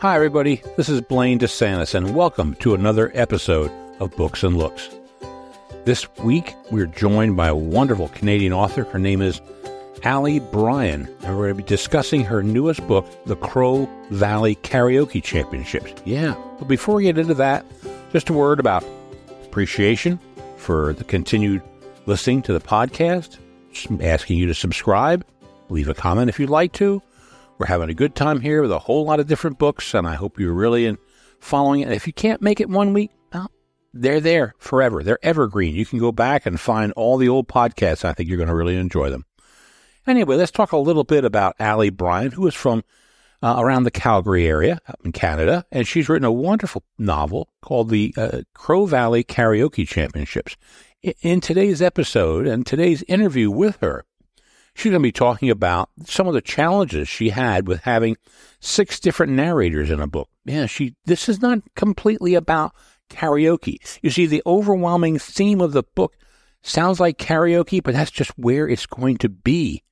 Hi, everybody. This is Blaine DeSantis, and welcome to another episode of Books and Looks. This week, we're joined by a wonderful Canadian author. Her name is Ali Bryan, and we're going to be discussing her newest book, The Crow Valley Karaoke Championships. Yeah, but before we get into that, just a word about appreciation for the continued listening to the podcast, asking you to subscribe, leave a comment if you'd like to. We're having a good time here with a whole lot of different books, and I hope you're really in following it. If you can't make it one week, well, they're there forever. They're evergreen. You can go back and find all the old podcasts. I think you're going to really enjoy them. Anyway, let's talk a little bit about Ali Bryan, who is from uh, around the Calgary area up in Canada, and she's written a wonderful novel called the uh, Crow Valley Karaoke Championships. In today's episode and today's interview with her, She's going to be talking about some of the challenges she had with having six different narrators in a book. Yeah, she this is not completely about karaoke. You see, the overwhelming theme of the book sounds like karaoke, but that's just where it's going to be.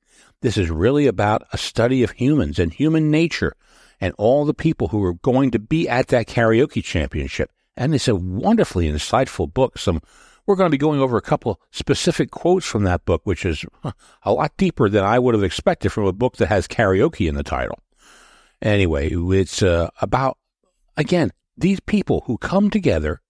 This is really about a study of humans and human nature and all the people who are going to be at that karaoke championship. And it's a wonderfully insightful book. Some we're going to be going over a couple specific quotes from that book, which is a lot deeper than I would have expected from a book that has karaoke in the title. Anyway, it's uh, about, again, these people who come together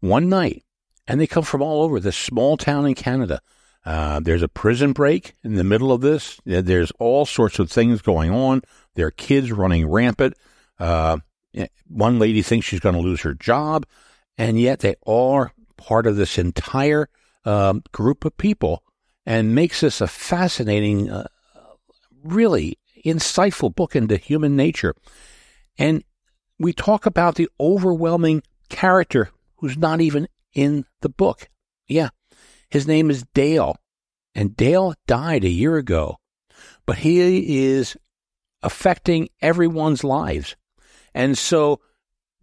one night and they come from all over this small town in Canada. Uh, there's a prison break in the middle of this. There's all sorts of things going on. There are kids running rampant. Uh, one lady thinks she's going to lose her job, and yet they all part of this entire um, group of people and makes this a fascinating, uh, really insightful book into human nature. And we talk about the overwhelming character who's not even in the book. Yeah, his name is Dale, and Dale died a year ago, but he is affecting everyone's lives. And so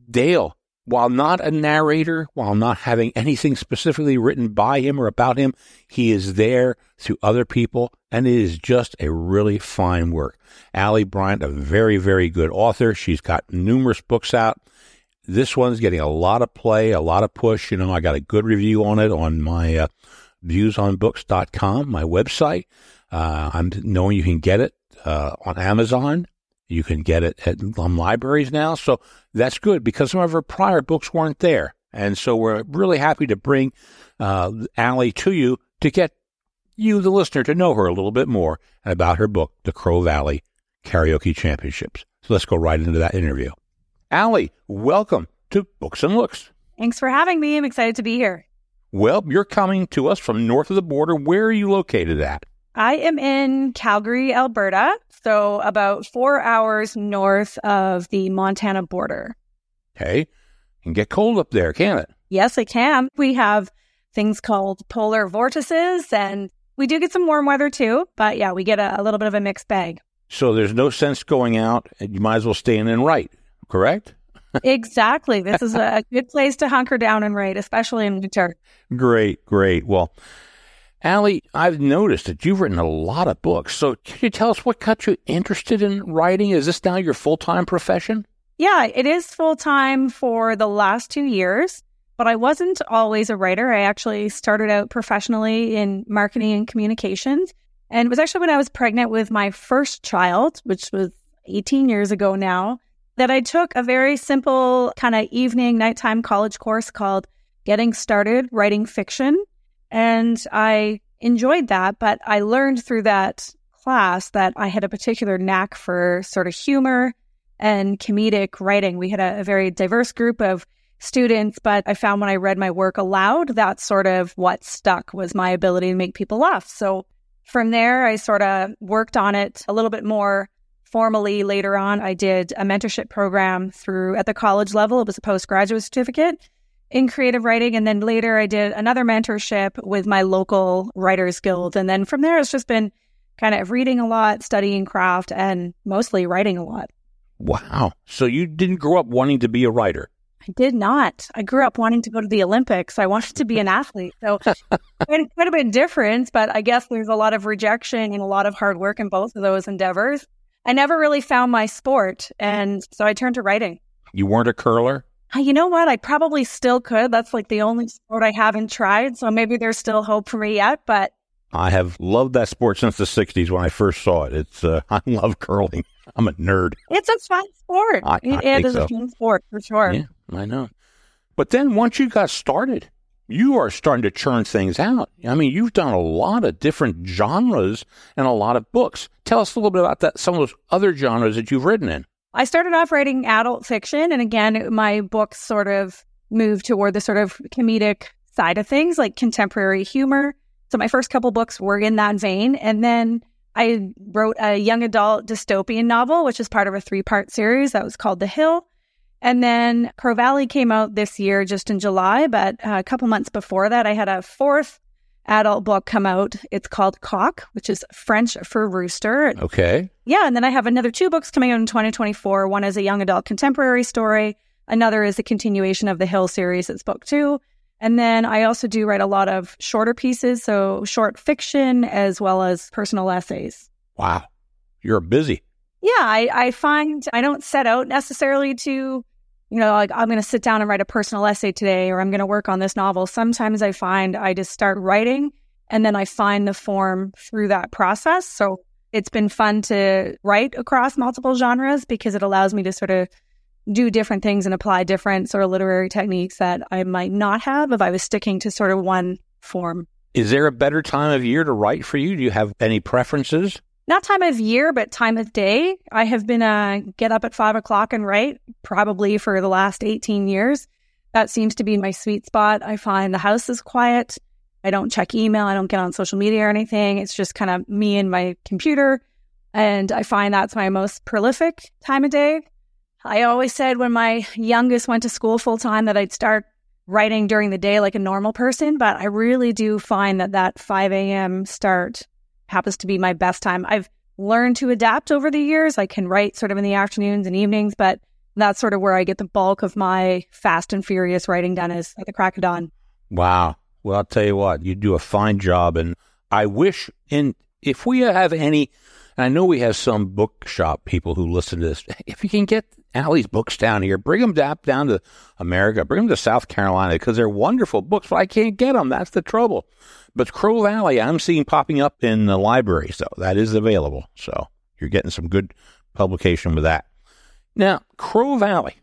Dale while not a narrator, while not having anything specifically written by him or about him, he is there through other people, and it is just a really fine work. Ali Bryan, a very, very good author. She's got numerous books out. This one's getting a lot of play, a lot of push. You know, I got a good review on it on my uh, viewsonbooks.com, my website. Uh, I'm knowing you can get it uh, on Amazon you can get it at um, libraries now. So that's good because some of her prior books weren't there. And so we're really happy to bring uh, Ali to you to get you, the listener, to know her a little bit more about her book, The Crow Valley Karaoke Championships. So let's go right into that interview. Ali, welcome to Books and Looks. Thanks for having me. I'm excited to be here. Well, you're coming to us from north of the border. Where are you located at? I am in Calgary, Alberta, so about four hours north of the Montana border. Okay. Can get cold up there, can it? Yes, it can. We have things called polar vortices, and we do get some warm weather too. But yeah, we get a, a little bit of a mixed bag. So there's no sense going out. You might as well stay in and write, correct? exactly. This is a good place to hunker down and write, especially in winter. Great, great. Well, Ali, I've noticed that you've written a lot of books. So can you tell us what got you interested in writing? Is this now your full time profession? Yeah, it is full time for the last two years, but I wasn't always a writer. I actually started out professionally in marketing and communications. And it was actually when I was pregnant with my first child, which was 18 years ago now, that I took a very simple kind of evening, nighttime college course called Getting Started Writing Fiction. And I enjoyed that, but I learned through that class that I had a particular knack for sort of humor and comedic writing. We had a, a, very diverse group of students, but I found when I read my work aloud, that's sort of what stuck was my ability to make people laugh. So from there, I sort of worked on it a little bit more formally later on. I did a mentorship program through at the college level. It was a postgraduate certificate in creative writing. And then later I did another mentorship with my local writers guild. And then from there, it's just been kind of reading a lot, studying craft, and mostly writing a lot. Wow. So you didn't grow up wanting to be a writer? I did not. I grew up wanting to go to the Olympics. I wanted to be an athlete. So quite, quite a bit different, but I guess there's a lot of rejection and a lot of hard work in both of those endeavors. I never really found my sport. And so I turned to writing. You weren't a curler? You know what? I probably still could. That's like the only sport I haven't tried. So maybe there's still hope for me yet. But I have loved that sport since the 60s when I first saw it. It's uh, I love curling. I'm a nerd. it's a fun sport. I- I it is so. a fun sport for sure. Yeah, I know. But then once you got started, you are starting to churn things out. I mean, you've done a lot of different genres and a lot of books. Tell us a little bit about that. Some of those other genres that you've written in. I started off writing adult fiction. And again, my books sort of moved toward the sort of comedic side of things, like contemporary humor. So my first couple books were in that vein. And then I wrote a young adult dystopian novel, which is part of a three part series that was called The Hill. And then Crow Valley came out this year, just in July. But uh, a couple months before that, I had a fourth adult book come out. It's called Coq, which is French for rooster. Okay. Yeah, and then I have another two books coming out in 2024. One is a young adult contemporary story. Another is a continuation of the Hill series. It's book two. And then I also do write a lot of shorter pieces, so short fiction as well as personal essays. Wow. You're busy. Yeah, I, I find I don't set out necessarily to, you know, like I'm going to sit down and write a personal essay today or I'm going to work on this novel. Sometimes I find I just start writing and then I find the form through that process. So it's been fun to write across multiple genres because it allows me to sort of do different things and apply different sort of literary techniques that I might not have if I was sticking to sort of one form. Is there a better time of year to write for you? Do you have any preferences? Not time of year, but time of day. I have been uh, get up at five o'clock and write probably for the last 18 years. That seems to be my sweet spot. I find the house is quiet. I don't check email. I don't get on social media or anything. It's just kind of me and my computer. And I find that's my most prolific time of day. I always said when my youngest went to school full time that I'd start writing during the day like a normal person, but I really do find that that 5 a.m. start happens to be my best time. I've learned to adapt over the years. I can write sort of in the afternoons and evenings, but that's sort of where I get the bulk of my fast and furious writing done is at the crack of dawn. Wow. Well, I'll tell you what, you do a fine job. And I wish, and if we have any, I know we have some bookshop people who listen to this, if you can get Ali's books down here, bring them down, down to America, bring them to South Carolina because they're wonderful books, but I can't get them. That's the trouble. But Crow Valley, I'm seeing popping up in the library, so that is available. So you're getting some good publication with that. Now, Crow Valley,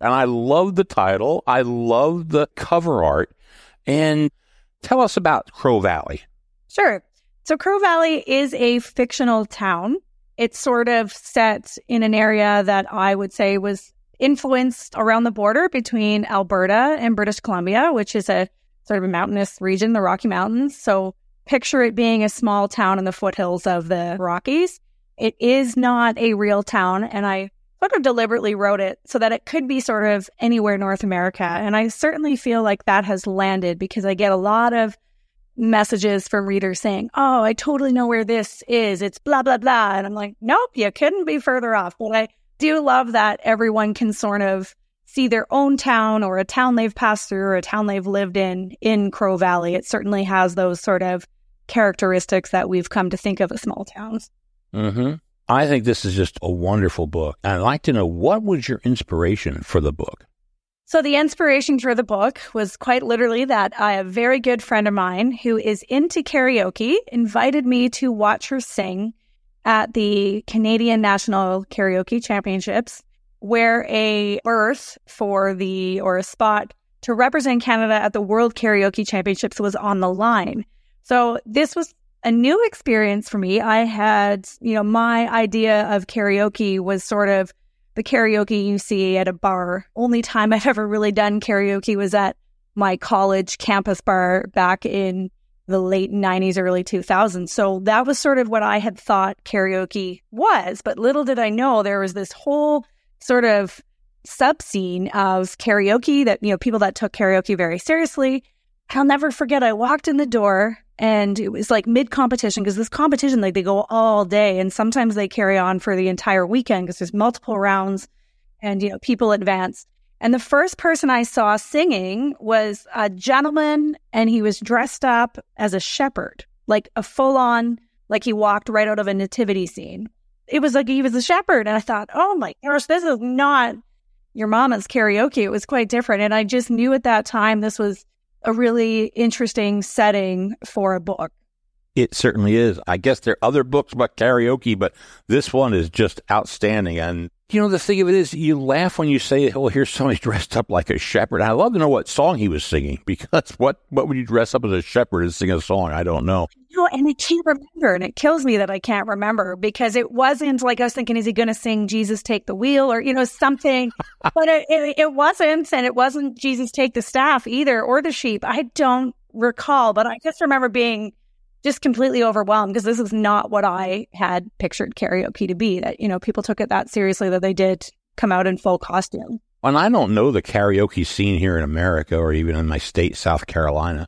and I love the title. I love the cover art. And tell us about Crow Valley. Sure. So Crow Valley is a fictional town. It's sort of set in an area that I would say was influenced around the border between Alberta and British Columbia, which is a sort of a mountainous region, the Rocky Mountains. So picture it being a small town in the foothills of the Rockies. It is not a real town, and I sort of deliberately wrote it so that it could be sort of anywhere North America. And I certainly feel like that has landed because I get a lot of messages from readers saying, Oh, I totally know where this is. It's blah, blah, blah. And I'm like, Nope, you couldn't be further off. But I do love that everyone can sort of see their own town or a town they've passed through or a town they've lived in in Crow Valley. It certainly has those sort of characteristics that we've come to think of as small towns. Mm-hmm. I think this is just a wonderful book. And I'd like to know what was your inspiration for the book? So the inspiration for the book was quite literally that a very good friend of mine who is into karaoke invited me to watch her sing at the Canadian National Karaoke Championships, where a berth for the or a spot to represent Canada at the World Karaoke Championships was on the line. So this was a new experience for me. I had, you know, my idea of karaoke was sort of the karaoke you see at a bar. Only time I've ever really done karaoke was at my college campus bar back in the late 90s, early 2000s. So that was sort of what I had thought karaoke was. But little did I know there was this whole sort of sub scene of karaoke that, you know, people that took karaoke very seriously. I'll never forget, I walked in the door and it was like mid competition because this competition, like they go all day and sometimes they carry on for the entire weekend because there's multiple rounds and, you know, people advance. And the first person I saw singing was a gentleman and he was dressed up as a shepherd, like a full on, like he walked right out of a nativity scene. it was like he was a shepherd. And I thought, oh my gosh, this is not your mama's karaoke. It was quite different. And I just knew at that time this was a really interesting setting for a book. It certainly is. I guess there are other books about karaoke, but this one is just outstanding. And you know, the thing of it is, you laugh when you say, "Oh, here's somebody dressed up like a shepherd." I'd love to know what song he was singing because what what would you dress up as a shepherd and sing a song? I don't know. No, and I can't remember, and it kills me that I can't remember because it wasn't like I was thinking, is he going to sing "Jesus Take the Wheel" or you know something? but it, it, it wasn't, and it wasn't "Jesus Take the Staff" either, or the sheep. I don't recall, but I just remember being just completely overwhelmed because this is not what I had pictured karaoke to be. That, you know, people took it that seriously that they did come out in full costume. And I don't know the karaoke scene here in America or even in my state, South Carolina.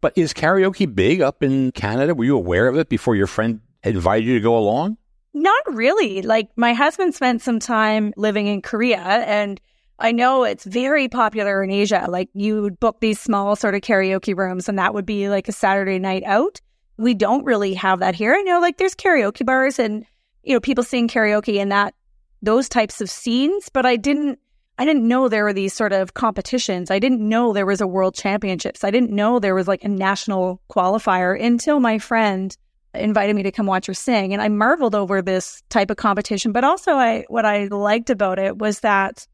But is karaoke big up in Canada? Were you aware of it before your friend invited you to go along? Not really. Like my husband spent some time living in Korea and I know it's very popular in Asia. Like you would book these small sort of karaoke rooms and that would be like a Saturday night out we don't really have that here. I know like there's karaoke bars and, you know, people sing karaoke and that, those types of scenes, but I didn't, I didn't know there were these sort of competitions. I didn't know there was a world championships. I didn't know there was like a national qualifier until my friend invited me to come watch her sing. And I marveled over this type of competition. But also I, what I liked about it was that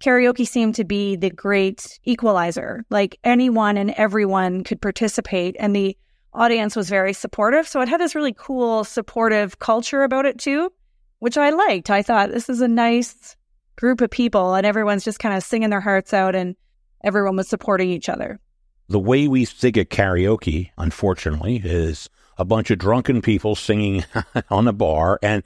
karaoke seemed to be the great equalizer. Like anyone and everyone could participate and the audience was very supportive. So it had this really cool, supportive culture about it too, which I liked. I thought this is a nice group of people and everyone's just kind of singing their hearts out and everyone was supporting each other. The way we think of karaoke, unfortunately, is a bunch of drunken people singing on a bar. And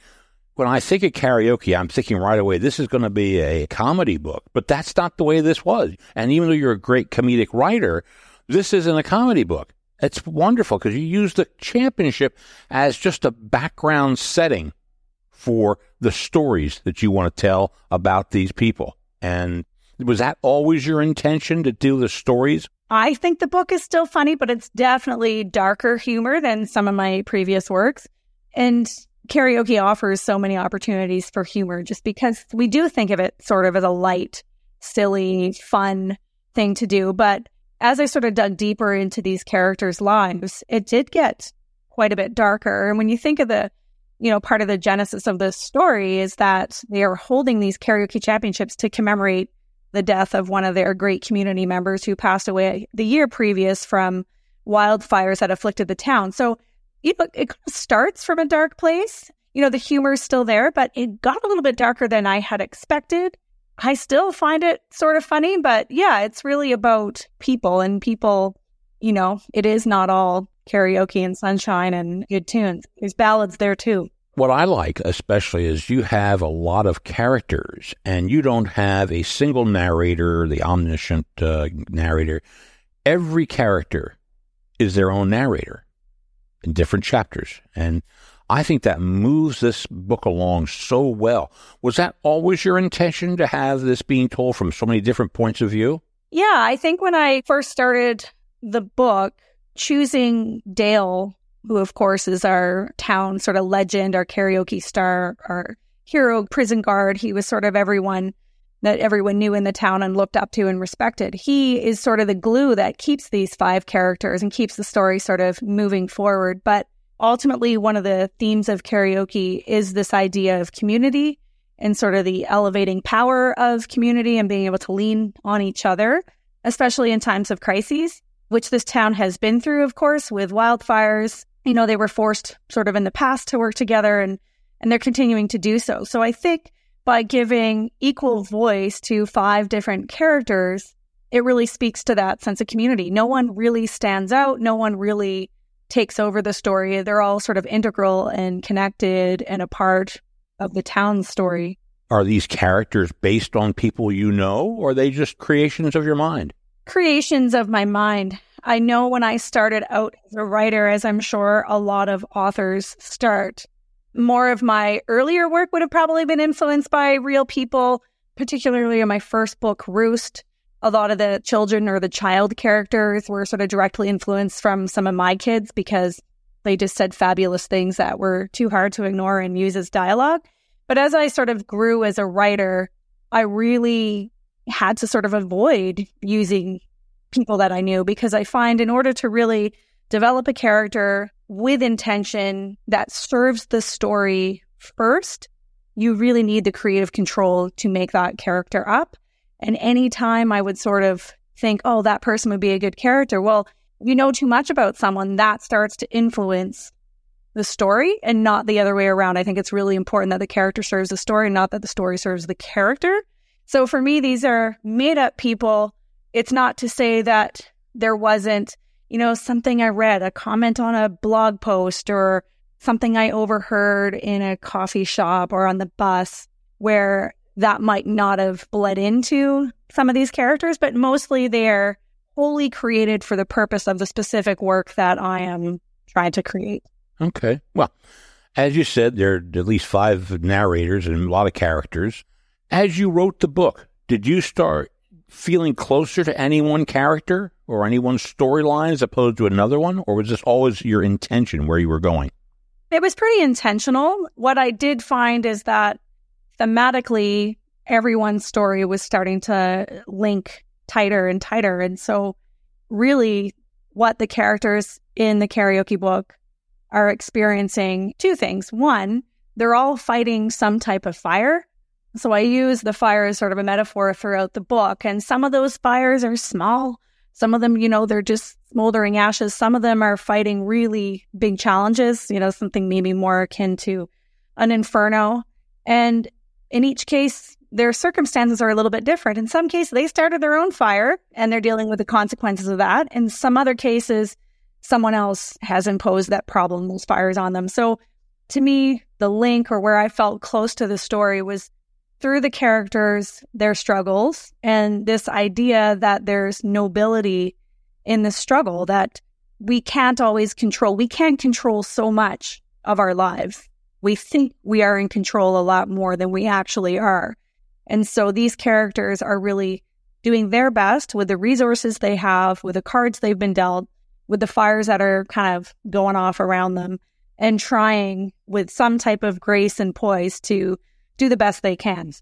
when I think of karaoke, I'm thinking right away, this is going to be a comedy book. But that's not the way this was. And even though you're a great comedic writer, this isn't a comedy book. It's wonderful because you use the championship as just a background setting for the stories that you want to tell about these people. And was that always your intention to do the stories? I think the book is still funny, but it's definitely darker humor than some of my previous works. And karaoke offers so many opportunities for humor just because we do think of it sort of as a light, silly, fun thing to do. But as I sort of dug deeper into these characters' lives, it did get quite a bit darker. And when you think of the, you know, part of the genesis of this story is that they are holding these karaoke championships to commemorate the death of one of their great community members who passed away the year previous from wildfires that afflicted the town. So, you know, it starts from a dark place. You know, the humor is still there, but it got a little bit darker than I had expected. I still find it sort of funny, but yeah, it's really about people and people, you know, it is not all karaoke and sunshine and good tunes. There's ballads there too. What I like especially is you have a lot of characters and you don't have a single narrator, the omniscient uh, narrator. Every character is their own narrator in different chapters. And I think that moves this book along so well. Was that always your intention to have this being told from so many different points of view? Yeah, I think when I first started the book, choosing Dale, who of course is our town sort of legend, our karaoke star, our hero prison guard, he was sort of everyone that everyone knew in the town and looked up to and respected. He is sort of the glue that keeps these five characters and keeps the story sort of moving forward. But ultimately one of the themes of karaoke is this idea of community and sort of the elevating power of community and being able to lean on each other, especially in times of crises, which this town has been through, of course, with wildfires. You know, they were forced sort of in the past to work together and, and they're continuing to do so. So I think by giving equal voice to five different characters, it really speaks to that sense of community. No one really stands out. No one really takes over the story. They're all sort of integral and connected and a part of the town's story. Are these characters based on people you know, or are they just creations of your mind? Creations of my mind. I know when I started out as a writer, as I'm sure a lot of authors start, more of my earlier work would have probably been influenced by real people, particularly in my first book, Roost a lot of the children or the child characters were sort of directly influenced from some of my kids because they just said fabulous things that were too hard to ignore and use as dialogue. But as I sort of grew as a writer, I really had to sort of avoid using people that I knew because I find in order to really develop a character with intention that serves the story first, you really need the creative control to make that character up. And anytime I would sort of think, oh, that person would be a good character, well, you know too much about someone, that starts to influence the story and not the other way around. I think it's really important that the character serves the story, not that the story serves the character. So for me, these are made up people. It's not to say that there wasn't, you know, something I read, a comment on a blog post or something I overheard in a coffee shop or on the bus where that might not have bled into some of these characters, but mostly they're wholly created for the purpose of the specific work that I am trying to create. Okay. Well, as you said, there are at least five narrators and a lot of characters. As you wrote the book, did you start feeling closer to any one character or any one storyline as opposed to another one? Or was this always your intention where you were going? It was pretty intentional. What I did find is that thematically, everyone's story was starting to link tighter and tighter. And so, really, what the characters in the karaoke book are experiencing two things. One, they're all fighting some type of fire. So I use the fire as sort of a metaphor throughout the book. And some of those fires are small. Some of them, you know, they're just smoldering ashes. Some of them are fighting really big challenges, you know, something maybe more akin to an inferno. And in each case, their circumstances are a little bit different. In some cases, they started their own fire and they're dealing with the consequences of that. In some other cases, someone else has imposed that problem, those fires on them. So to me, the link or where I felt close to the story was through the characters, their struggles, and this idea that there's nobility in the struggle that we can't always control. We can't control so much of our lives. We think we are in control a lot more than we actually are. And so these characters are really doing their best with the resources they have, with the cards they've been dealt, with the fires that are kind of going off around them and trying with some type of grace and poise to do the best they can.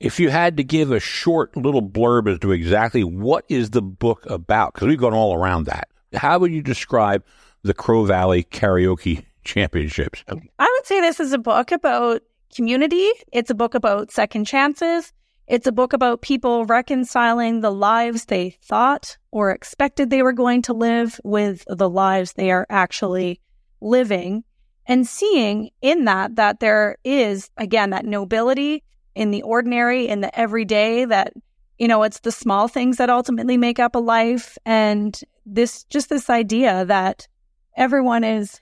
If you had to give a short little blurb as to exactly what is the book about, because we've gone all around that, how would you describe the Crow Valley Karaoke Championships? I would say this is a book about community. It's a book about second chances. It's a book about people reconciling the lives they thought or expected they were going to live with the lives they are actually living and seeing in that that there is again that nobility in the ordinary in the everyday that you know it's the small things that ultimately make up a life and this just this idea that everyone is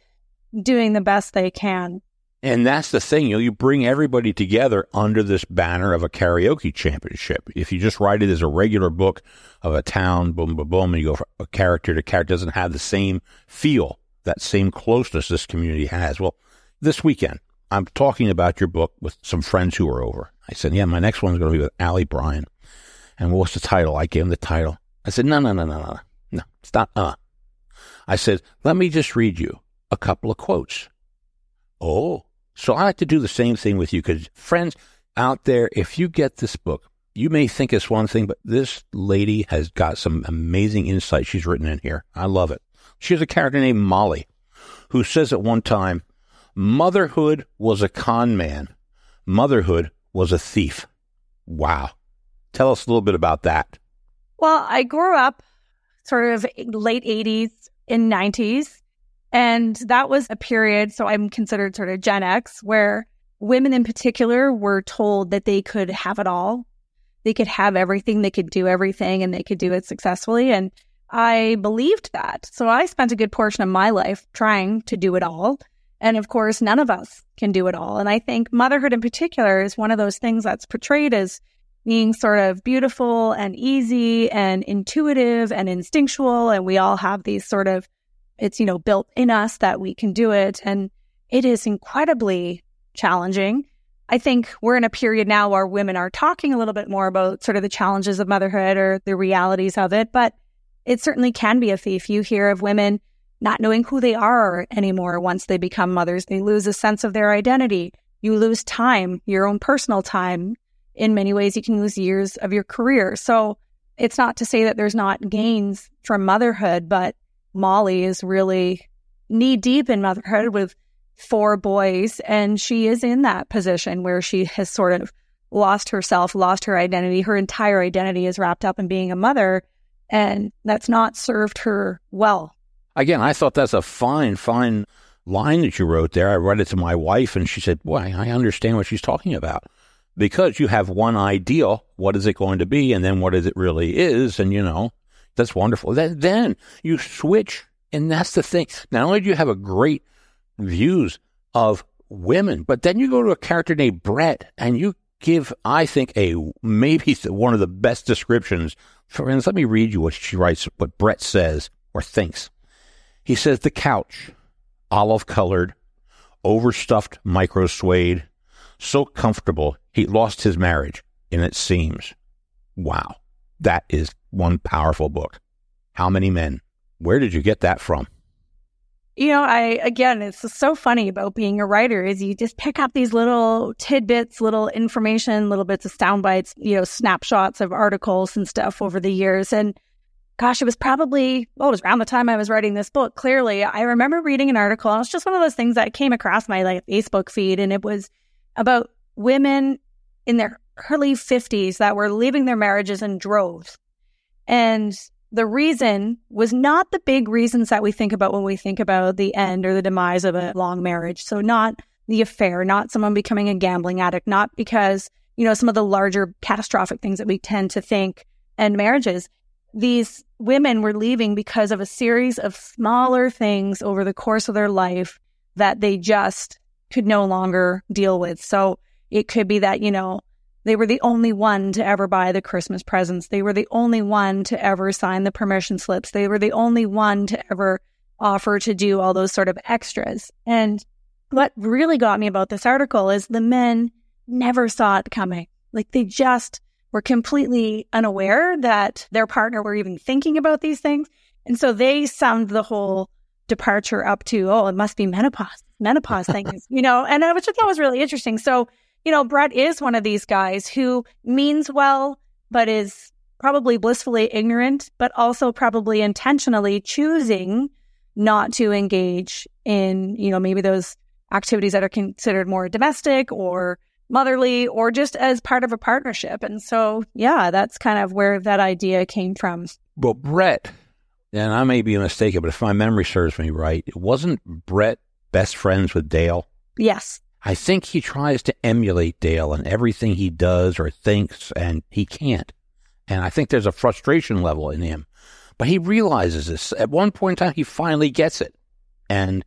doing the best they can and that's the thing, you know, you bring everybody together under this banner of a karaoke championship. If you just write it as a regular book of a town, boom, boom, boom, and you go from a character to character, doesn't have the same feel, that same closeness this community has. Well, this weekend, I'm talking about your book with some friends who are over. I said, yeah, my next one's going to be with Ali Bryan. And what's the title? I gave him the title. I said, no, no, no, no, no, no, stop. Uh. I said, let me just read you a couple of quotes. Oh, so I like to do the same thing with you because, friends out there, if you get this book, you may think it's one thing, but this lady has got some amazing insight she's written in here. I love it. She has a character named Molly who says at one time, Motherhood was a con man, motherhood was a thief. Wow. Tell us a little bit about that. Well, I grew up sort of late 80s and 90s and that was a period, so I'm considered sort of Gen X, where women in particular were told that they could have it all. They could have everything, they could do everything, and they could do it successfully. And I believed that. So I spent a good portion of my life trying to do it all. And of course, none of us can do it all. And I think motherhood in particular is one of those things that's portrayed as being sort of beautiful and easy and intuitive and instinctual. And we all have these sort of it's, you know, built in us that we can do it. And it is incredibly challenging. I think we're in a period now where women are talking a little bit more about sort of the challenges of motherhood or the realities of it, but it certainly can be a thief. You hear of women not knowing who they are anymore once they become mothers. They lose a sense of their identity. You lose time, your own personal time. In many ways, you can lose years of your career. So it's not to say that there's not gains from motherhood, but Molly is really knee deep in motherhood with four boys. And she is in that position where she has sort of lost herself, lost her identity. Her entire identity is wrapped up in being a mother. And that's not served her well. Again, I thought that's a fine, fine line that you wrote there. I read it to my wife and she said, Boy, I understand what she's talking about. Because you have one ideal, what is it going to be? And then what is it really is? And you know, that's wonderful. Then, then you switch. And that's the thing. Not only do you have a great views of women, but then you go to a character named Brett and you give, I think, a maybe one of the best descriptions. For instance, let me read you what she writes, what Brett says or thinks. He says the couch, olive colored, overstuffed micro suede, so comfortable he lost his marriage, and it seems. Wow, that is one powerful book. How many men? Where did you get that from? You know, I again, it's so funny about being a writer is you just pick up these little tidbits, little information, little bits of sound bites, you know, snapshots of articles and stuff over the years. And gosh, it was probably, well, it was around the time I was writing this book. Clearly, I remember reading an article. And it's just one of those things that came across my like Facebook feed, and it was about women in their early 50s that were leaving their marriages in droves. And the reason was not the big reasons that we think about when we think about the end or the demise of a long marriage. So not the affair, not someone becoming a gambling addict, not because, you know, some of the larger catastrophic things that we tend to think end marriages. These women were leaving because of a series of smaller things over the course of their life that they just could no longer deal with. So it could be that, you know, they were the only one to ever buy the Christmas presents. They were the only one to ever sign the permission slips. They were the only one to ever offer to do all those sort of extras. And what really got me about this article is the men never saw it coming. Like they just were completely unaware that their partner were even thinking about these things. And so they summed the whole departure up to, oh, it must be menopause, menopause things, you know, and which I thought was really interesting. So you know, Brett is one of these guys who means well, but is probably blissfully ignorant, but also probably intentionally choosing not to engage in, you know, maybe those activities that are considered more domestic or motherly or just as part of a partnership. And so, yeah, that's kind of where that idea came from. Well, Brett, and I may be mistaken, but if my memory serves me right, wasn't Brett best friends with Dale? Yes. I think he tries to emulate Dale in everything he does or thinks, and he can't. And I think there's a frustration level in him. But he realizes this. At one point in time, he finally gets it. And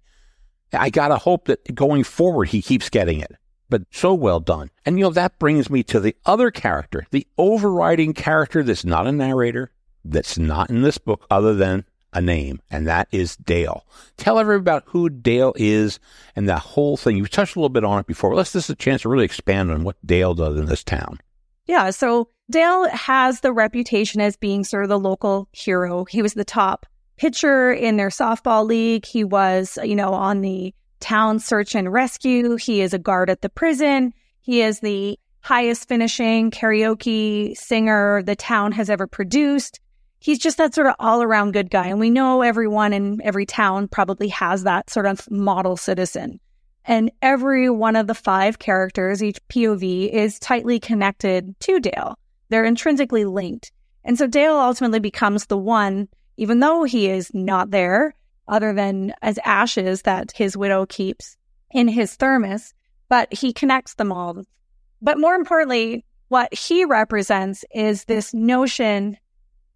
I got to hope that going forward, he keeps getting it. But so well done. And, you know, that brings me to the other character, the overriding character that's not a narrator, that's not in this book, other than a name, and that is Dale. Tell everybody about who Dale is and that whole thing. You've touched a little bit on it before. Let's this is a chance to really expand on what Dale does in this town. Yeah, so Dale has the reputation as being sort of the local hero. He was the top pitcher in their softball league. He was, you know, on the town search and rescue. He is a guard at the prison. He is the highest finishing karaoke singer the town has ever produced he's just that sort of all around good guy. And we know everyone in every town probably has that sort of model citizen. And every one of the five characters, each POV, is tightly connected to Dale. They're intrinsically linked. And so Dale ultimately becomes the one, even though he is not there, other than as ashes that his widow keeps in his thermos, but he connects them all. But more importantly, what he represents is this notion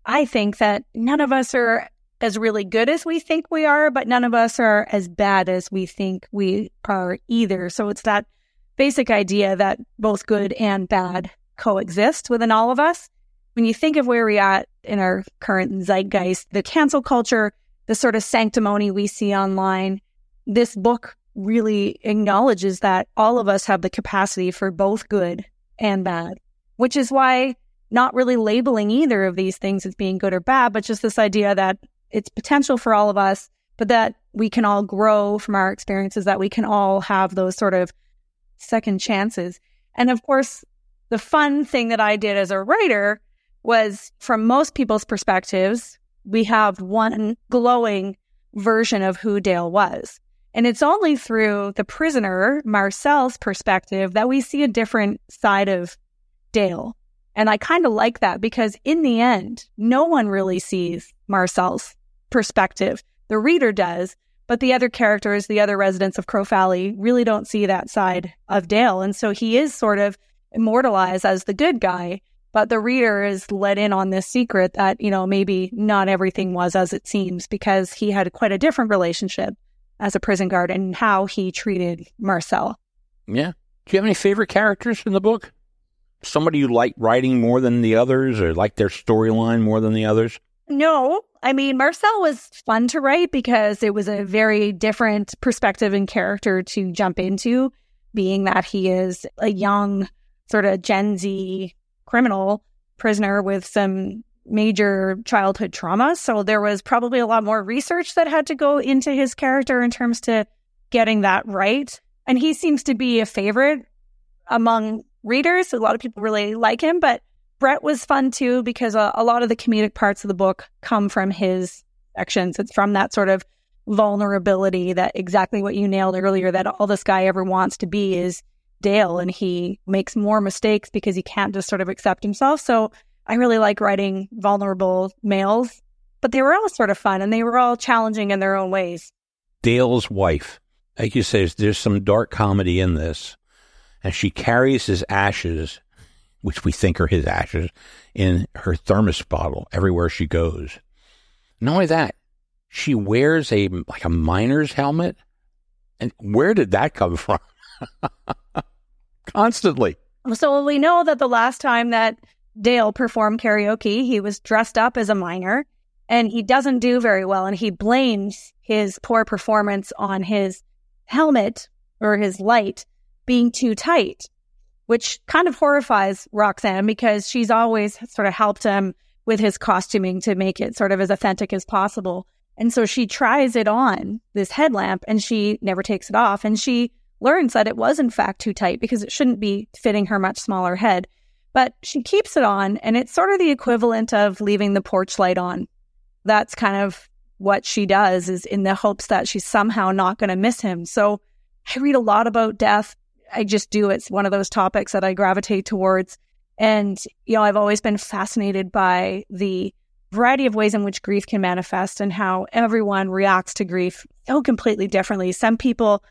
I think that none of us are as really good as we think we are, but none of us are as bad as we think we are either. So it's that basic idea that both good and bad coexist within all of us. When you think of where we are at in our current zeitgeist, the cancel culture, the sort of sanctimony we see online, this book really acknowledges that all of us have the capacity for both good and bad, which is why not really labeling either of these things as being good or bad, but just this idea that it's potential for all of us. but that we can all grow from our experiences, that we can all have those sort of second chances. And of course, the fun thing that I did as a writer was from most people's perspectives, we have one glowing version of who Dale was. And it's only through the prisoner, Marcel's perspective, that we see a different side of Dale. And I kind of like that because in the end, no one really sees Marcel's perspective. The reader does, but the other characters, the other residents of Crow Valley really don't see that side of Dale. And so he is sort of immortalized as the good guy, but the reader is let in on this secret that, you know, maybe not everything was as it seems because he had quite a different relationship as a prison guard and how he treated Marcel. Yeah. Do you have any favorite characters in the book? Somebody you like writing more than the others or like their storyline more than the others? No. I mean, Marcel was fun to write because it was a very different perspective and character to jump into, being that he is a young, sort of Gen Z criminal prisoner with some major childhood trauma. So there was probably a lot more research that had to go into his character in terms to getting that right. And he seems to be a favorite among readers. A lot of people really like him, but Brett was fun too because a, a lot of the comedic parts of the book come from his sections. It's from that sort of vulnerability that exactly what you nailed earlier that all this guy ever wants to be is Dale and he makes more mistakes because he can't just sort of accept himself. So I really like writing vulnerable males, but they were all sort of fun and they were all challenging in their own ways. Dale's wife, like you say, there's some dark comedy in this, and she carries his ashes, which we think are his ashes, in her thermos bottle everywhere she goes. Not only that, she wears a like a miner's helmet. And where did that come from? Constantly. So we know that the last time that Dale performed karaoke. He was dressed up as a miner and he doesn't do very well. And he blames his poor performance on his helmet or his light being too tight, which kind of horrifies Roxanne because she's always sort of helped him with his costuming to make it sort of as authentic as possible. And so she tries it on this headlamp and she never takes it off. And she learns that it was in fact too tight because it shouldn't be fitting her much smaller head. But she keeps it on, and it's sort of the equivalent of leaving the porch light on. That's kind of what she does, is in the hopes that she's somehow not going to miss him. So I read a lot about death. I just do. It's one of those topics that I gravitate towards. And, you know, I've always been fascinated by the variety of ways in which grief can manifest and how everyone reacts to grief so completely differently. Some people,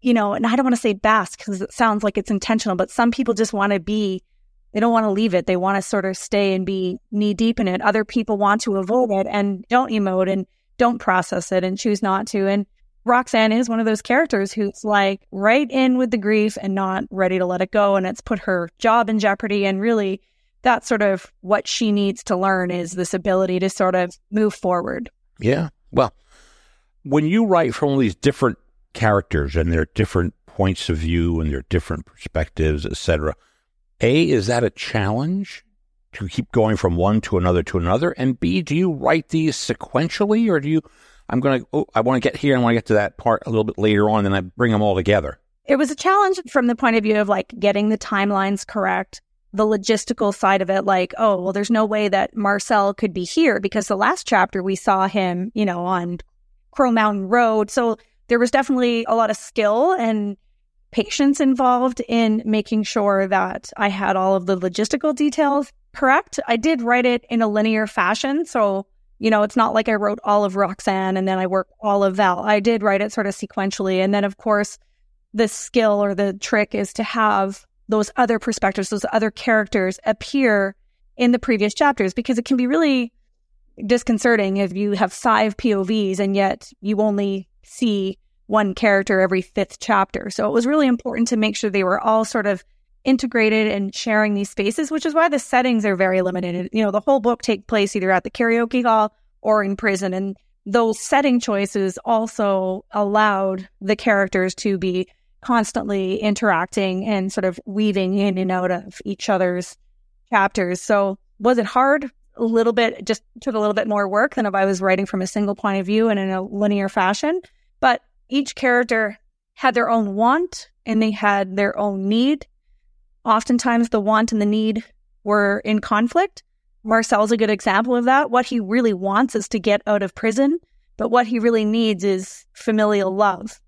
you know, and I don't want to say bask because it sounds like it's intentional, but some people just want to be they don't want to leave it. They want to sort of stay and be knee deep in it. Other people want to avoid it and don't emote and don't process it and choose not to. And Roxanne is one of those characters who's like right in with the grief and not ready to let it go. And it's put her job in jeopardy. And really, that's sort of what she needs to learn is this ability to sort of move forward. Yeah. Well, when you write from all these different characters and their different points of view and their different perspectives, etc., a, is that a challenge to keep going from one to another to another? And B, do you write these sequentially or do you, I'm going to, oh, I want to get here. I want to get to that part a little bit later on and then I bring them all together? It was a challenge from the point of view of like getting the timelines correct, the logistical side of it. Like, oh, well, there's no way that Marcel could be here because the last chapter we saw him, you know, on Crow Mountain Road. So there was definitely a lot of skill and patience involved in making sure that I had all of the logistical details correct. I did write it in a linear fashion. So, you know, it's not like I wrote all of Roxanne and then I worked all of Val. I did write it sort of sequentially. And then, of course, the skill or the trick is to have those other perspectives, those other characters appear in the previous chapters because it can be really disconcerting if you have five POVs and yet you only see one character every fifth chapter. So it was really important to make sure they were all sort of integrated and sharing these spaces, which is why the settings are very limited. You know, the whole book take place either at the karaoke hall or in prison. And those setting choices also allowed the characters to be constantly interacting and sort of weaving in and out of each other's chapters. So was it hard? a little bit, just took a little bit more work than if I was writing from a single point of view and in a linear fashion. But each character had their own want and they had their own need. Oftentimes, the want and the need were in conflict. Marcel's a good example of that. What he really wants is to get out of prison, but what he really needs is familial love.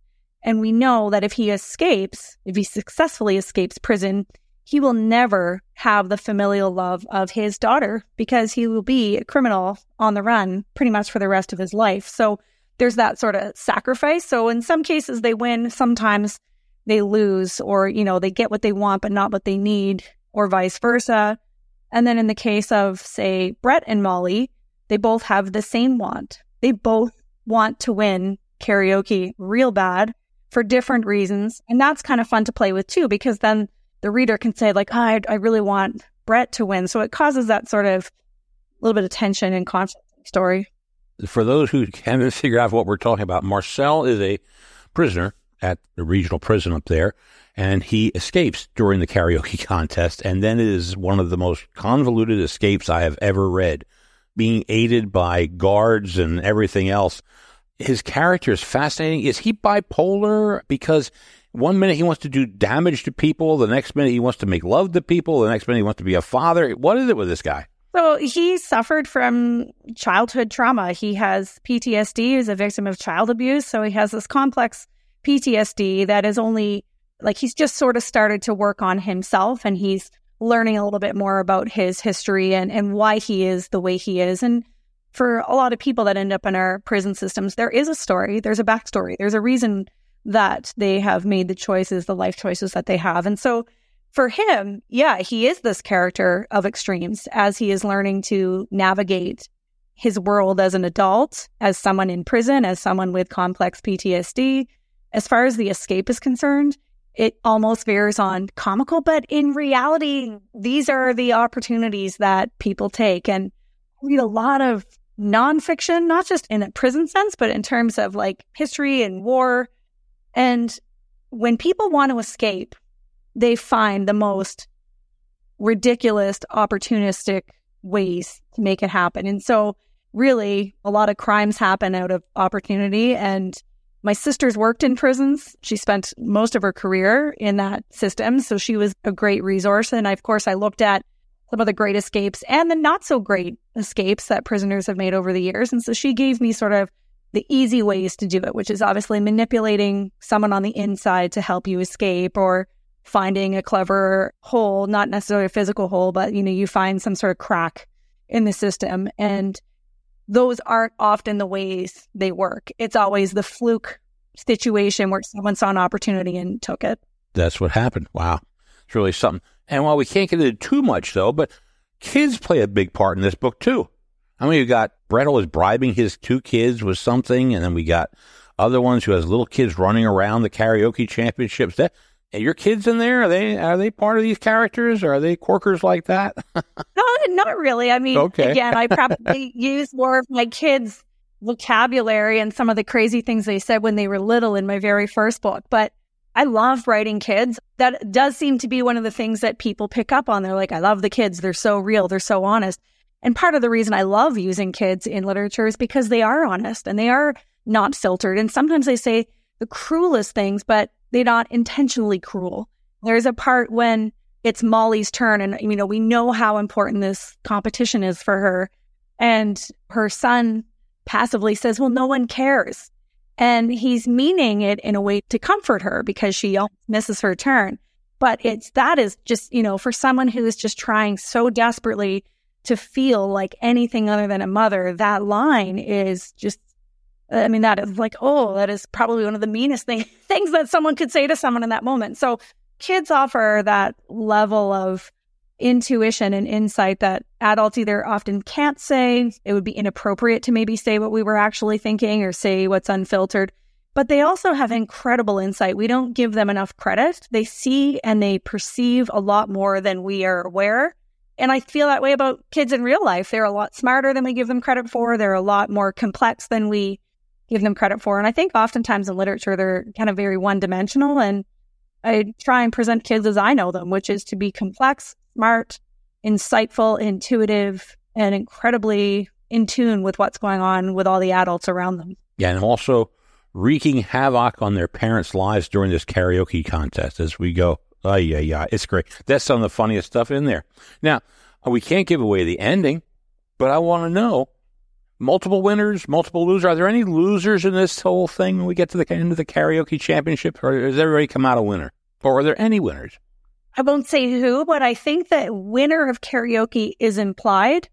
And we know that if he escapes, if he successfully escapes prison, he will never have the familial love of his daughter because he will be a criminal on the run pretty much for the rest of his life. So there's that sort of sacrifice. So in some cases they win, sometimes they lose, or, you know, they get what they want, but not what they need, or vice versa. And then in the case of, say, Brett and Molly, they both have the same want. They both want to win karaoke real bad for different reasons. And that's kind of fun to play with too, because then the reader can say, like, oh, I, I really want Brett to win. So it causes that sort of little bit of tension and conflict story. For those who haven't figured out what we're talking about, Marcel is a prisoner at the regional prison up there and he escapes during the karaoke contest. And then it is one of the most convoluted escapes I have ever read, being aided by guards and everything else. His character is fascinating. Is he bipolar? Because one minute he wants to do damage to people, the next minute he wants to make love to people, the next minute he wants to be a father. What is it with this guy? So he suffered from childhood trauma. He has PTSD, he's a victim of child abuse. So he has this complex PTSD that is only like he's just sort of started to work on himself and he's learning a little bit more about his history and, and why he is the way he is. And for a lot of people that end up in our prison systems, there is a story, there's a backstory, there's a reason that they have made the choices, the life choices that they have. And so for him, yeah, he is this character of extremes as he is learning to navigate his world as an adult, as someone in prison, as someone with complex PTSD. As far as the escape is concerned, it almost veers on comical, but in reality, these are the opportunities that people take. And read a lot of nonfiction, not just in a prison sense, but in terms of like history and war. And when people want to escape, they find the most ridiculous, opportunistic ways to make it happen. And so, really, a lot of crimes happen out of opportunity. And my sister's worked in prisons. She spent most of her career in that system. So she was a great resource. And I, of course, I looked at some of the great escapes and the not so great escapes that prisoners have made over the years. And so she gave me sort of the easy ways to do it, which is obviously manipulating someone on the inside to help you escape or finding a clever hole, not necessarily a physical hole, but you know, you find some sort of crack in the system. And those aren't often the ways they work. It's always the fluke situation where someone saw an opportunity and took it. That's what happened. Wow. It's really something. And while we can't get into too much though, but kids play a big part in this book too. I mean, you got Brett was bribing his two kids with something, and then we got other ones who has little kids running around the karaoke championships. That your kids in there? Are they are they part of these characters? Or are they corkers like that? no, not really. I mean, okay. again, I probably use more of my kids' vocabulary and some of the crazy things they said when they were little in my very first book. But I love writing kids. That does seem to be one of the things that people pick up on. They're like, I love the kids. They're so real. They're so honest. And part of the reason I love using kids in literature is because they are honest and they are not filtered. And sometimes they say the cruelest things, but they're not intentionally cruel. There's a part when it's Molly's turn and you know we know how important this competition is for her and her son passively says, "Well, no one cares." And he's meaning it in a way to comfort her because she misses her turn. But it's that is just, you know, for someone who is just trying so desperately to feel like anything other than a mother, that line is just I mean, that is like, oh, that is probably one of the meanest thing, things that someone could say to someone in that moment. So kids offer that level of intuition and insight that adults either often can't say. It would be inappropriate to maybe say what we were actually thinking or say what's unfiltered. But they also have incredible insight. We don't give them enough credit. They see and they perceive a lot more than we are aware. And I feel that way about kids in real life. They're a lot smarter than we give them credit for. They're a lot more complex than we give them credit for. And I think oftentimes in literature, they're kind of very one dimensional. And I try and present kids as I know them, which is to be complex, smart, insightful, intuitive, and incredibly in tune with what's going on with all the adults around them. Yeah, and also wreaking havoc on their parents' lives during this karaoke contest as we go. Oh, yeah, yeah, it's great. That's some of the funniest stuff in there. Now, we can't give away the ending, but I want to know multiple winners, multiple losers. Are there any losers in this whole thing when we get to the end of the karaoke championship, or does everybody come out a winner? Or are there any winners? I won't say who, but I think that winner of karaoke is implied.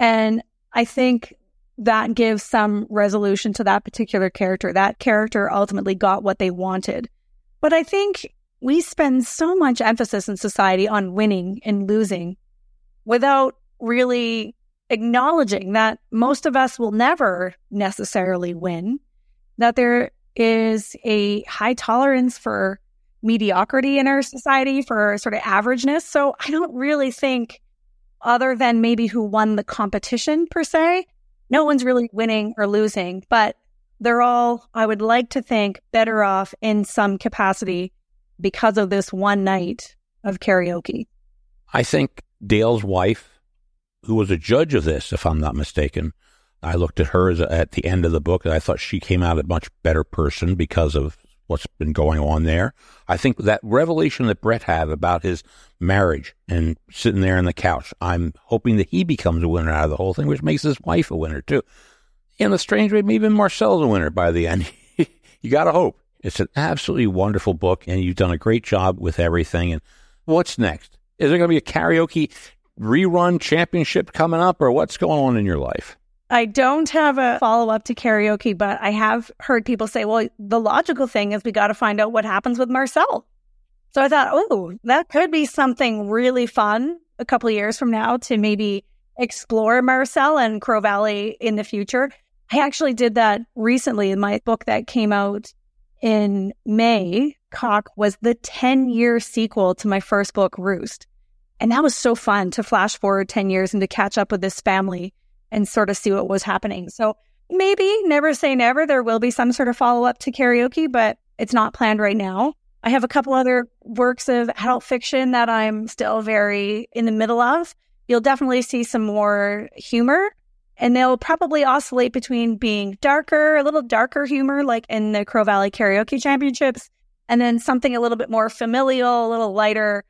And I think that gives some resolution to that particular character. That character ultimately got what they wanted. But I think we spend so much emphasis in society on winning and losing without really acknowledging that most of us will never necessarily win, that there is a high tolerance for mediocrity in our society, for sort of averageness. So I don't really think, other than maybe who won the competition per se, no one's really winning or losing, but they're all, I would like to think, better off in some capacity because of this one night of karaoke. I think Dale's wife who was a judge of this, if I'm not mistaken. I looked at her a, at the end of the book and I thought she came out a much better person because of what's been going on there. I think that revelation that Brett had about his marriage and sitting there on the couch, I'm hoping that he becomes a winner out of the whole thing, which makes his wife a winner too. In a strange way, maybe Marcel's a winner by the end. you got to hope. It's an absolutely wonderful book, and you've done a great job with everything. And what's next? Is there going to be a karaoke rerun championship coming up, or what's going on in your life? I don't have a follow up to karaoke, but I have heard people say, well, the logical thing is we got to find out what happens with Marcel. So I thought, oh, that could be something really fun a couple years from now to maybe explore Marcel and Crow Valley in the future. I actually did that recently in my book that came out in May. Coq was the 10 year sequel to my first book, Roost. And that was so fun to flash forward 10 years and to catch up with this family and sort of see what was happening. So maybe never say never. There will be some sort of follow up to karaoke, but it's not planned right now. I have a couple other works of adult fiction that I'm still very in the middle of. You'll definitely see some more humor and they'll probably oscillate between being darker, a little darker humor, like in the Crow Valley Karaoke Championships, and then something a little bit more familial, a little lighter,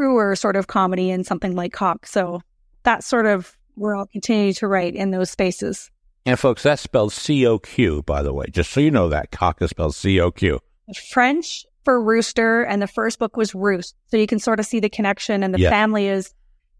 truer sort of comedy in something like Coq. So that's sort of where I'll continue to write in those spaces. And folks, that's spelled C O Q, by the way, just so you know that Coq is spelled C O Q. French for rooster, and the first book was Roost. So you can sort of see the connection, and the yeah. family is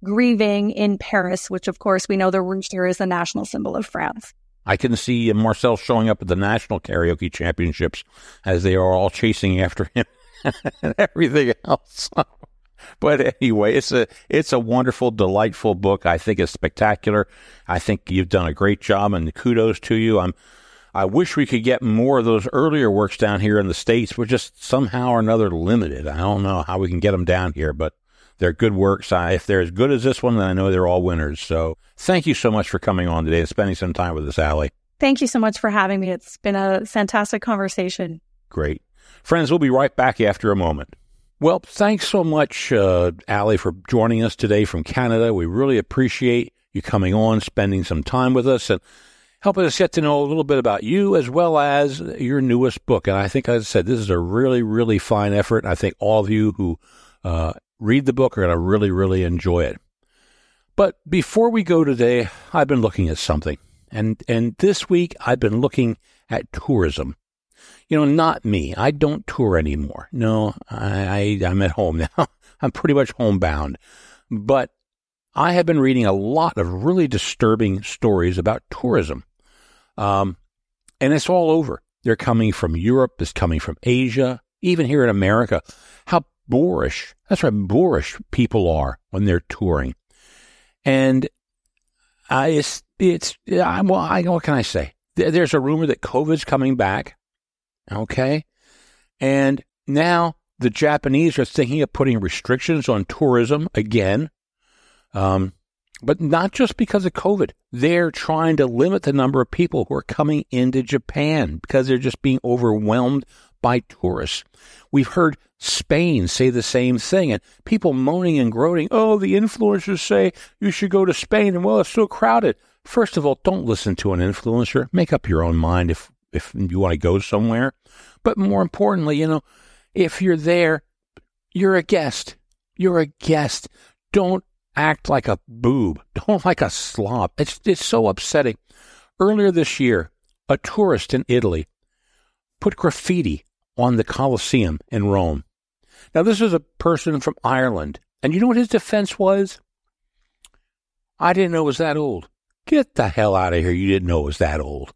grieving in Paris, which of course we know the rooster is the national symbol of France. I can see Marcel showing up at the national karaoke championships as they are all chasing after him and everything else. but anyway, it's a it's a wonderful, delightful book. I think it's spectacular. I think you've done a great job, and kudos to you. I'm. I wish we could get more of those earlier works down here in the states. We're just somehow or another limited. I don't know how we can get them down here, but they're good works. I, if they're as good as this one, then I know they're all winners. So thank you so much for coming on today and spending some time with us, Ali. Thank you so much for having me. It's been a fantastic conversation. Great. Friends, we'll be right back after a moment. Well, thanks so much, uh, Ali, for joining us today from Canada. We really appreciate you coming on, spending some time with us, and helping us get to know a little bit about you as well as your newest book. And I think, as I said, this is a really, really fine effort. I think all of you who uh, read the book are going to really, really enjoy it. But before we go today, I've been looking at something. And, and this week, I've been looking at tourism you know, not me. I don't tour anymore. No, I, I I'm at home now. I'm pretty much homebound. But I have been reading a lot of really disturbing stories about tourism. Um, and it's all over. They're coming from Europe, it's coming from Asia, even here in America. How boorish, that's right, boorish people are when they're touring. And I, it's, it's, I, well, I, what can I say? There's a rumor that COVID's coming back. Okay. And now the Japanese are thinking of putting restrictions on tourism again. Um, but not just because of COVID. They're trying to limit the number of people who are coming into Japan because they're just being overwhelmed by tourists. We've heard Spain say the same thing and people moaning and groaning, oh, the influencers say you should go to Spain and well, it's so crowded. First of all, don't listen to an influencer. Make up your own mind if, if you want to go somewhere. But more importantly, you know, if you're there, you're a guest. You're a guest. Don't act like a boob. Don't like a slob. It's, it's so upsetting. Earlier this year, a tourist in Italy put graffiti on the Colosseum in Rome. Now, this was a person from Ireland. And you know what his defense was? I didn't know it was that old. Get the hell out of here. You didn't know it was that old.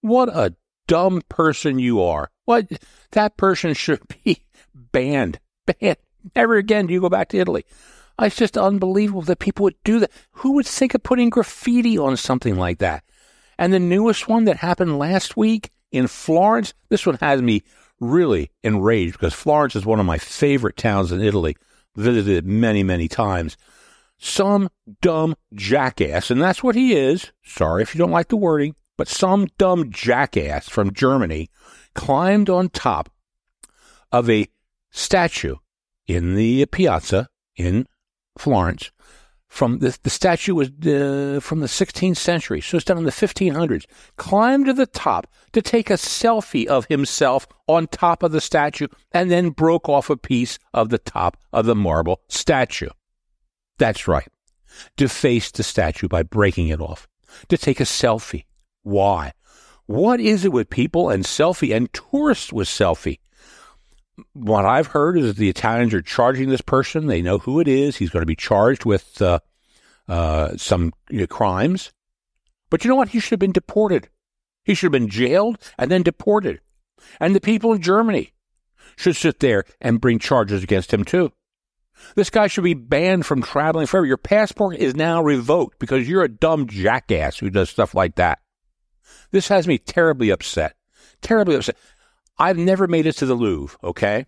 What a dumb person you are. What? That person should be banned. Banned. Never again do you go back to Italy. Uh, it's just unbelievable that people would do that. Who would think of putting graffiti on something like that? And the newest one that happened last week in Florence, this one has me really enraged because Florence is one of my favorite towns in Italy. Visited it many, many times. Some dumb jackass, and that's what he is. Sorry if you don't like the wording, but some dumb jackass from Germany climbed on top of a statue in the piazza in Florence. From the, the statue was uh, from the 16th century, so it's done in the 1500s. Climbed to the top to take a selfie of himself on top of the statue, and then broke off a piece of the top of the marble statue. That's right. Defaced the statue by breaking it off. To take a selfie. Why? What is it with people and selfie and tourists with selfie? what I've heard is that the Italians are charging this person. They know who it is. He's going to be charged with uh, uh, some you know, crimes. But you know what? He should have been deported. He should have been jailed and then deported. And the people in Germany should sit there and bring charges against him too. This guy should be banned from traveling forever. Your passport is now revoked because you're a dumb jackass who does stuff like that. This has me terribly upset. Terribly upset. I've never made it to the Louvre, okay?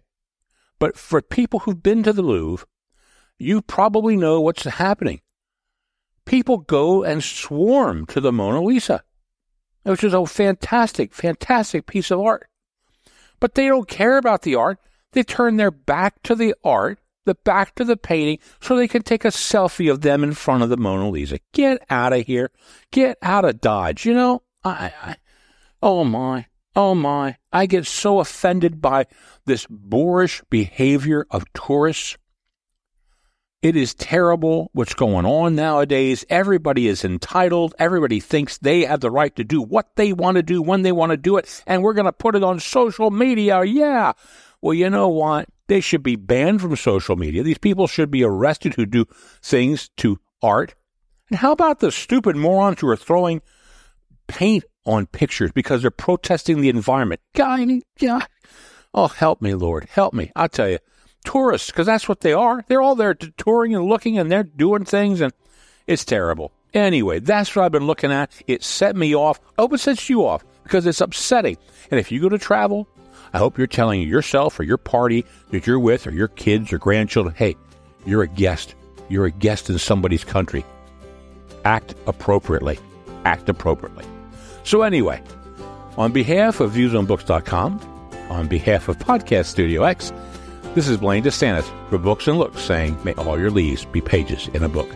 But for people who've been to the Louvre, you probably know what's happening. People go and swarm to the Mona Lisa, which is a fantastic, fantastic piece of art. But they don't care about the art. They turn their back to the art, the back to the painting, so they can take a selfie of them in front of the Mona Lisa. Get out of here. Get out of Dodge. You know, I, I oh my. Oh my, I get so offended by this boorish behavior of tourists. It is terrible what's going on nowadays. Everybody is entitled. Everybody thinks they have the right to do what they want to do when they want to do it. And we're going to put it on social media. Yeah. Well, you know what? They should be banned from social media. These people should be arrested who do things to art. And how about the stupid morons who are throwing paint on pictures because they're protesting the environment. God, God, oh, help me, Lord, help me. I'll tell you, tourists, because that's what they are. They're all there touring and looking and they're doing things, and it's terrible. Anyway, that's what I've been looking at. It set me off. I hope it sets you off because it's upsetting. And if you go to travel, I hope you're telling yourself or your party that you're with or your kids or grandchildren, hey, you're a guest. You're a guest in somebody's country. Act appropriately. Act appropriately. So, anyway, on behalf of ViewsOnBooks.com, on behalf of Podcast Studio X, this is Blaine DeSantis for Books and Looks saying, May all your leaves be pages in a book.